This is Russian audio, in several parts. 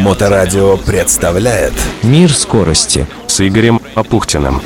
Моторадио представляет Мир скорости с Игорем Апухтиным.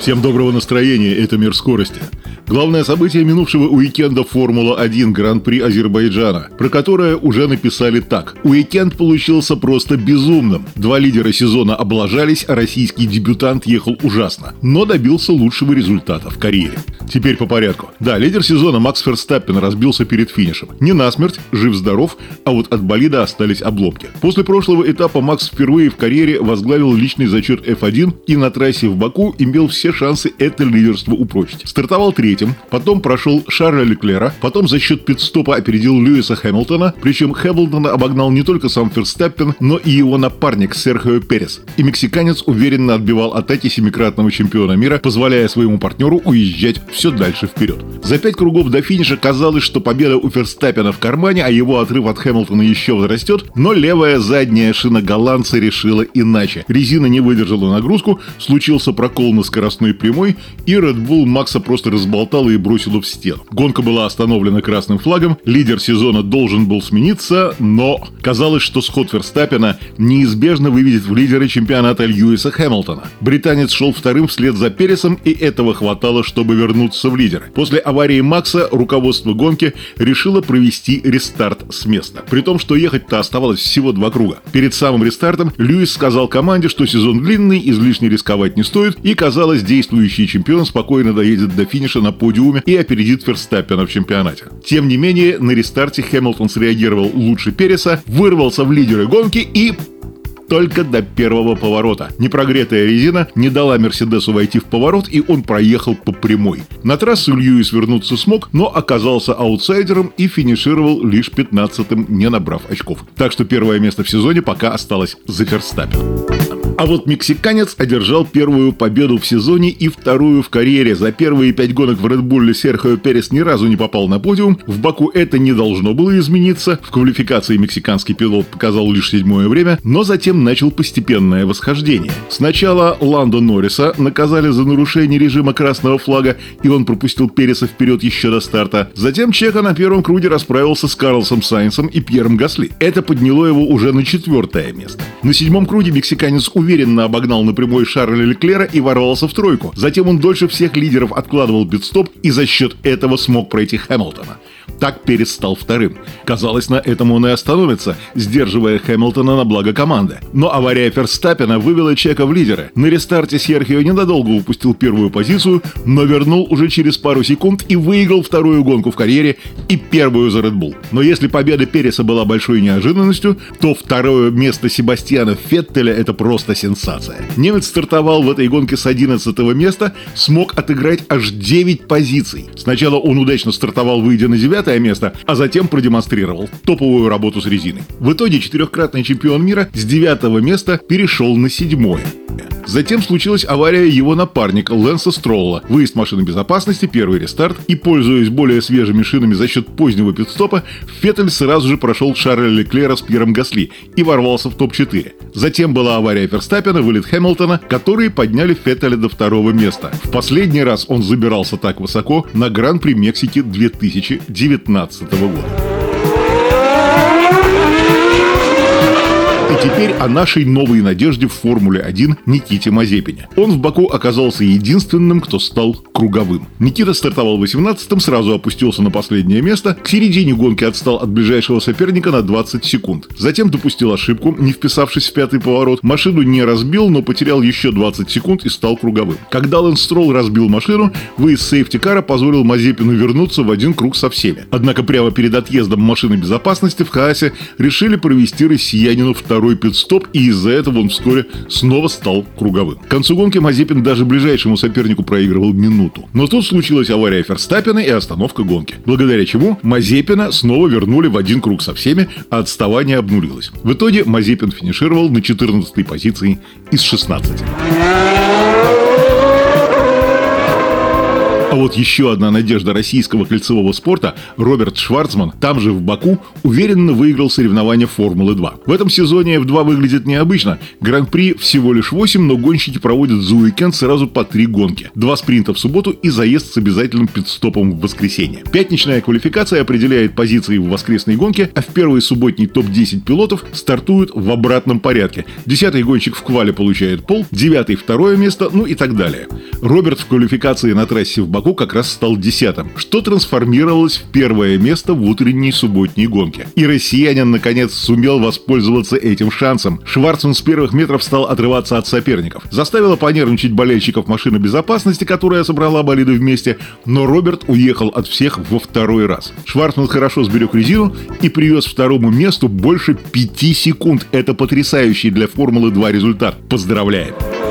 Всем доброго настроения, это «Мир скорости». Главное событие минувшего уикенда Формула-1 Гран-при Азербайджана, про которое уже написали так. Уикенд получился просто безумным. Два лидера сезона облажались, а российский дебютант ехал ужасно, но добился лучшего результата в карьере. Теперь по порядку. Да, лидер сезона Макс Ферстаппен разбился перед финишем. Не насмерть, жив-здоров, а вот от болида остались обломки. После прошлого этапа Макс впервые в карьере возглавил личный зачет F1 и на трассе в Баку имел все шансы это лидерство упрочить. Стартовал третьим, потом прошел Шарля Леклера, потом за счет пидстопа опередил Льюиса Хэмилтона, причем Хэмилтона обогнал не только сам Ферстаппин, но и его напарник Серхио Перес. И мексиканец уверенно отбивал атаки семикратного чемпиона мира, позволяя своему партнеру уезжать все дальше вперед. За пять кругов до финиша казалось, что победа у Ферстаппина в кармане, а его отрыв от Хэмилтона еще возрастет, но левая задняя шина голландца решила иначе. Резина не выдержала нагрузку, случился прокол на скоростной прямой, и Red Bull Макса просто разболтала и бросила в стену. Гонка была остановлена красным флагом, лидер сезона должен был смениться, но казалось, что сход Ферстаппина неизбежно выведет в лидеры чемпионата Льюиса Хэмилтона. Британец шел вторым вслед за Пересом, и этого хватало, чтобы вернуться в лидеры. После аварии Макса руководство гонки решило провести рестарт с места. При том, что ехать-то оставалось всего два круга. Перед самым рестартом Льюис сказал команде, что сезон длинный, излишне рисковать не стоит, и казалось, действующий чемпион спокойно доедет до финиша на подиуме и опередит Ферстаппена в чемпионате. Тем не менее, на рестарте Хэмилтон среагировал лучше Переса, вырвался в лидеры гонки и только до первого поворота. Непрогретая резина не дала Мерседесу войти в поворот, и он проехал по прямой. На трассу Льюис вернуться смог, но оказался аутсайдером и финишировал лишь 15-м, не набрав очков. Так что первое место в сезоне пока осталось за Ферстаппеном. А вот мексиканец одержал первую победу в сезоне и вторую в карьере. За первые пять гонок в Bull Серхио Перес ни разу не попал на подиум. В Баку это не должно было измениться. В квалификации мексиканский пилот показал лишь седьмое время, но затем начал постепенное восхождение. Сначала Ландо Норриса наказали за нарушение режима красного флага, и он пропустил Переса вперед еще до старта. Затем Чеха на первом круге расправился с Карлсом Сайнсом и Пьером Гасли. Это подняло его уже на четвертое место. На седьмом круге мексиканец уверенно обогнал на прямой Шарля Леклера и ворвался в тройку. Затем он дольше всех лидеров откладывал пидстоп и за счет этого смог пройти Хэмилтона. Так Перес стал вторым. Казалось, на этом он и остановится, сдерживая Хэмилтона на благо команды. Но авария Ферстаппина вывела Чека в лидеры. На рестарте Серхио ненадолго упустил первую позицию, но вернул уже через пару секунд и выиграл вторую гонку в карьере и первую за Red Bull. Но если победа Переса была большой неожиданностью, то второе место Себастьяна Феттеля – это просто сенсация. Немец стартовал в этой гонке с 11 места, смог отыграть аж 9 позиций. Сначала он удачно стартовал, выйдя на 9 девятое место, а затем продемонстрировал топовую работу с резиной. В итоге четырехкратный чемпион мира с девятого места перешел на седьмое. Затем случилась авария его напарника Лэнса Стролла, выезд машины безопасности, первый рестарт, и, пользуясь более свежими шинами за счет позднего пидстопа, Феттель сразу же прошел Шарля Леклера с Пьером Гасли и ворвался в топ-4. Затем была авария Ферстаппена, вылет Хэмилтона, которые подняли Феттеля до второго места. В последний раз он забирался так высоко на Гран-при Мексики 2019 года. Теперь о нашей новой надежде в Формуле-1 Никите Мазепине. Он в Баку оказался единственным, кто стал круговым. Никита стартовал 18-м, сразу опустился на последнее место, к середине гонки отстал от ближайшего соперника на 20 секунд. Затем допустил ошибку, не вписавшись в пятый поворот. Машину не разбил, но потерял еще 20 секунд и стал круговым. Когда Лэнс Стролл разбил машину, выезд сейфтикара позволил Мазепину вернуться в один круг со всеми. Однако прямо перед отъездом машины безопасности в Хаасе решили провести россиянину второй второй пидстоп, и из-за этого он вскоре снова стал круговым. К концу гонки Мазепин даже ближайшему сопернику проигрывал минуту. Но тут случилась авария Ферстаппина и остановка гонки, благодаря чему Мазепина снова вернули в один круг со всеми, а отставание обнулилось. В итоге Мазепин финишировал на 14 позиции из 16. А вот еще одна надежда российского кольцевого спорта, Роберт Шварцман, там же в Баку, уверенно выиграл соревнования Формулы-2. В этом сезоне F2 выглядит необычно. Гран-при всего лишь 8, но гонщики проводят за уикенд сразу по три гонки. Два спринта в субботу и заезд с обязательным пидстопом в воскресенье. Пятничная квалификация определяет позиции в воскресной гонке, а в первый субботний топ-10 пилотов стартуют в обратном порядке. Десятый гонщик в квале получает пол, девятый второе место, ну и так далее. Роберт в квалификации на трассе в Баку как раз стал десятым, что трансформировалось в первое место в утренней субботней гонке. И россиянин наконец сумел воспользоваться этим шансом. Шварцман с первых метров стал отрываться от соперников. Заставила понервничать болельщиков машины безопасности, которая собрала болиды вместе, но Роберт уехал от всех во второй раз. Шварцман хорошо сберег резину и привез второму месту больше пяти секунд. Это потрясающий для Формулы-2 результат. Поздравляем!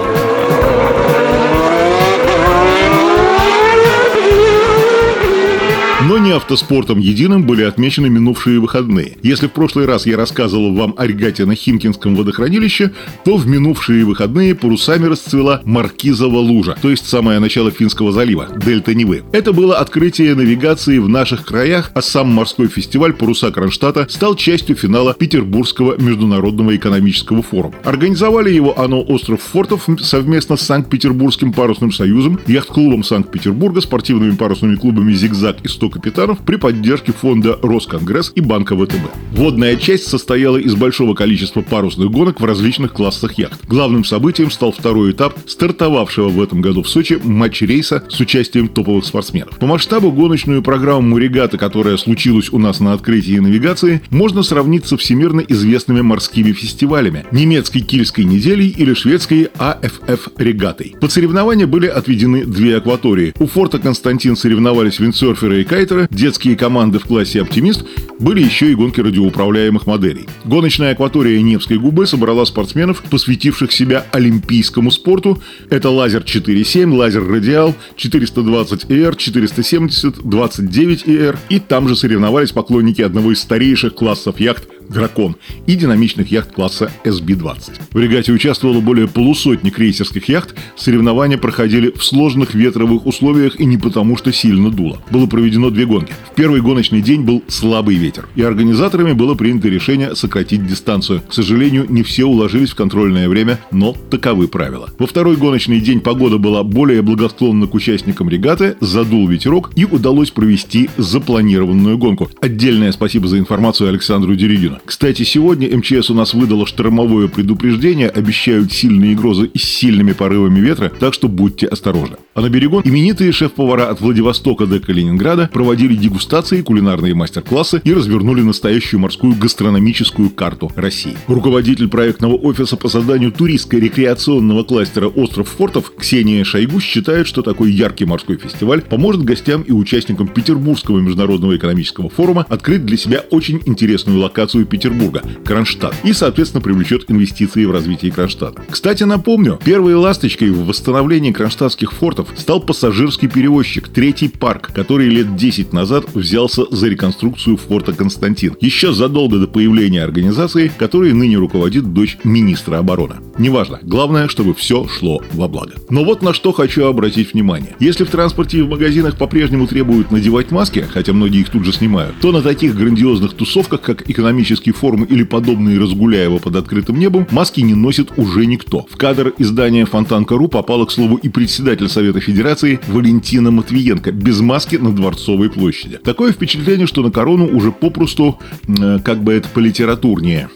Но не автоспортом единым были отмечены минувшие выходные. Если в прошлый раз я рассказывал вам о регате на Химкинском водохранилище, то в минувшие выходные парусами расцвела Маркизова лужа, то есть самое начало Финского залива, дельта Невы. Это было открытие навигации в наших краях, а сам морской фестиваль «Паруса Кронштадта» стал частью финала Петербургского международного экономического форума. Организовали его оно «Остров Фортов» совместно с Санкт-Петербургским парусным союзом, яхт-клубом Санкт-Петербурга, спортивными парусными клубами «Зигзаг» и «Сток капитанов при поддержке фонда Росконгресс и Банка ВТБ. Водная часть состояла из большого количества парусных гонок в различных классах яхт. Главным событием стал второй этап стартовавшего в этом году в Сочи матч-рейса с участием топовых спортсменов. По масштабу гоночную программу регата, которая случилась у нас на открытии навигации, можно сравнить со всемирно известными морскими фестивалями – немецкой Кильской неделей или шведской АФФ регатой. Под соревнования были отведены две акватории. У форта Константин соревновались виндсерферы и кайтеры, Файтера, детские команды в классе «Оптимист» были еще и гонки радиоуправляемых моделей. Гоночная акватория Невской губы собрала спортсменов, посвятивших себя олимпийскому спорту. Это лазер 4.7, лазер радиал, 420 ER, 470, 29 ER. И там же соревновались поклонники одного из старейших классов яхт «Дракон» и динамичных яхт класса SB-20. В регате участвовало более полусотни крейсерских яхт, соревнования проходили в сложных ветровых условиях и не потому, что сильно дуло. Было проведено две гонки. В первый гоночный день был слабый ветер, и организаторами было принято решение сократить дистанцию. К сожалению, не все уложились в контрольное время, но таковы правила. Во второй гоночный день погода была более благосклонна к участникам регаты, задул ветерок и удалось провести запланированную гонку. Отдельное спасибо за информацию Александру Дерегину. Кстати, сегодня МЧС у нас выдало штормовое предупреждение, обещают сильные грозы и с сильными порывами ветра, так что будьте осторожны. А на берегу именитые шеф-повара от Владивостока до Калининграда проводили дегустации, кулинарные мастер-классы и развернули настоящую морскую гастрономическую карту России. Руководитель проектного офиса по созданию туристско-рекреационного кластера «Остров фортов» Ксения Шойгу считает, что такой яркий морской фестиваль поможет гостям и участникам Петербургского международного экономического форума открыть для себя очень интересную локацию Петербурга – Кронштадт, и, соответственно, привлечет инвестиции в развитие Кронштадта. Кстати, напомню, первой ласточкой в восстановлении кронштадтских фортов стал пассажирский перевозчик «Третий парк», который лет 10 назад взялся за реконструкцию форта Константин, еще задолго до появления организации, которой ныне руководит дочь министра обороны. Неважно, главное, чтобы все шло во благо. Но вот на что хочу обратить внимание. Если в транспорте и в магазинах по-прежнему требуют надевать маски, хотя многие их тут же снимают, то на таких грандиозных тусовках, как экономический политические форумы или подобные Разгуляева под открытым небом, маски не носит уже никто. В кадр издания Фонтанка.ру попала, к слову, и председатель Совета Федерации Валентина Матвиенко без маски на Дворцовой площади. Такое впечатление, что на корону уже попросту, э, как бы это политературнее,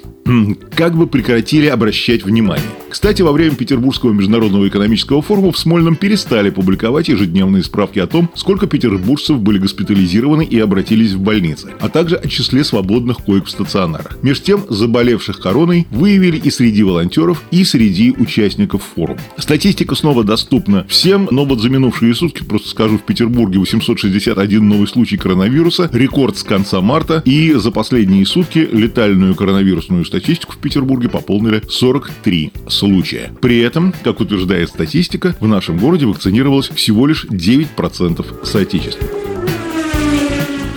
как бы прекратили обращать внимание. Кстати, во время Петербургского международного экономического форума в Смольном перестали публиковать ежедневные справки о том, сколько петербуржцев были госпитализированы и обратились в больницы, а также о числе свободных коек в стационарах. Меж тем, заболевших короной выявили и среди волонтеров, и среди участников форума. Статистика снова доступна всем, но вот за минувшие сутки, просто скажу, в Петербурге 861 новый случай коронавируса, рекорд с конца марта, и за последние сутки летальную коронавирусную статистику в Петербурге пополнили 43 случая. При этом, как утверждает статистика, в нашем городе вакцинировалось всего лишь 9% соотечественников.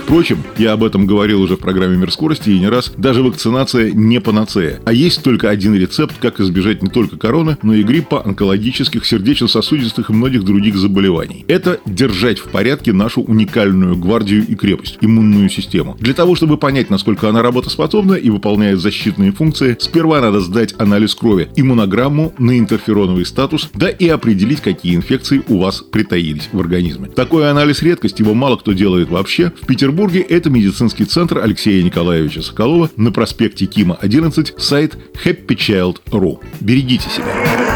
Впрочем, я об этом говорил уже в программе «Мир скорости» и не раз, даже вакцинация не панацея. А есть только один рецепт, как избежать не только короны, но и гриппа, онкологических, сердечно-сосудистых и многих других заболеваний. Это держать в порядке нашу уникальную гвардию и крепость, иммунную систему. Для того, чтобы понять, насколько она работоспособна и выполняет защитные функции, сперва надо сдать анализ крови, иммунограмму на интерфероновый статус, да и определить, какие инфекции у вас притаились в организме. Такой анализ редкость, его мало кто делает вообще. В Петербурге это медицинский центр Алексея Николаевича Соколова на проспекте Кима 11, сайт happychild.ru. Берегите себя.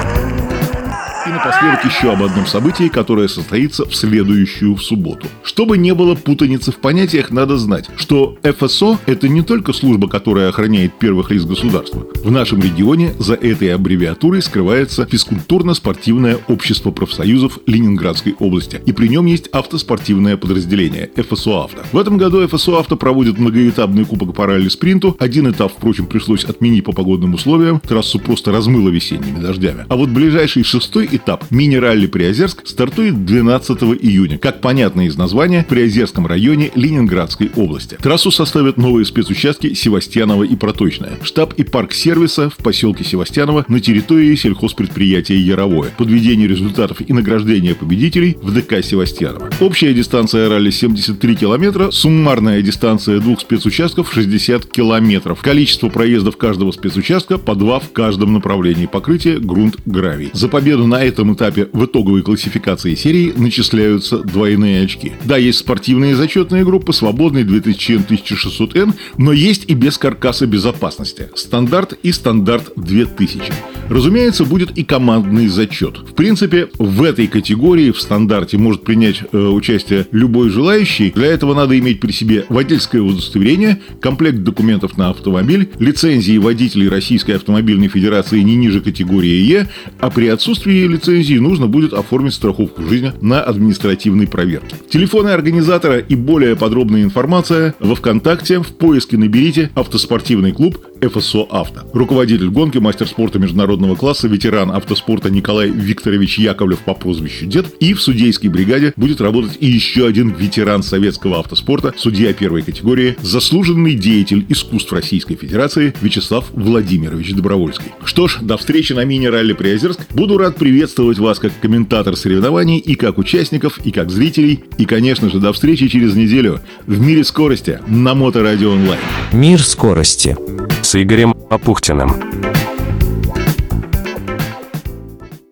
Напоследок еще об одном событии, которое состоится в следующую в субботу. Чтобы не было путаницы в понятиях, надо знать, что ФСО – это не только служба, которая охраняет первых лиц государства. В нашем регионе за этой аббревиатурой скрывается физкультурно-спортивное общество профсоюзов Ленинградской области. И при нем есть автоспортивное подразделение – ФСО «Авто». В этом году ФСО «Авто» проводит многоэтапный кубок по ралли-спринту. Один этап, впрочем, пришлось отменить по погодным условиям. Трассу просто размыло весенними дождями. А вот ближайший шестой этап мини-ралли Приозерск стартует 12 июня. Как понятно из названия, в Приозерском районе Ленинградской области. Трассу составят новые спецучастки Севастьянова и Проточная. Штаб и парк сервиса в поселке Севастьянова на территории сельхозпредприятия Яровое. Подведение результатов и награждение победителей в ДК Севастьянова. Общая дистанция ралли 73 километра, суммарная дистанция двух спецучастков 60 километров. Количество проездов каждого спецучастка по два в каждом направлении. Покрытие грунт гравий. За победу на этом этапе в итоговой классификации серии начисляются двойные очки. Да, есть спортивные зачетные группы, свободные 2000-1600N, но есть и без каркаса безопасности. Стандарт и стандарт 2000. Разумеется, будет и командный зачет. В принципе, в этой категории в стандарте может принять э, участие любой желающий. Для этого надо иметь при себе водительское удостоверение, комплект документов на автомобиль, лицензии водителей Российской автомобильной федерации не ниже категории Е, а при отсутствии лицензии нужно будет оформить страховку жизни на административной проверке. Телефоны организатора и более подробная информация во ВКонтакте в поиске наберите «Автоспортивный клуб ФСО «Авто». Руководитель гонки, мастер спорта международного класса, ветеран автоспорта Николай Викторович Яковлев по прозвищу Дед. И в судейской бригаде будет работать и еще один ветеран советского автоспорта, судья первой категории, заслуженный деятель искусств Российской Федерации Вячеслав Владимирович Добровольский. Что ж, до встречи на мини-ралли Приозерск. Буду рад приветствовать вас как комментатор соревнований и как участников, и как зрителей. И, конечно же, до встречи через неделю в мире скорости на Моторадио онлайн. Мир скорости с Игорем Апухтиным.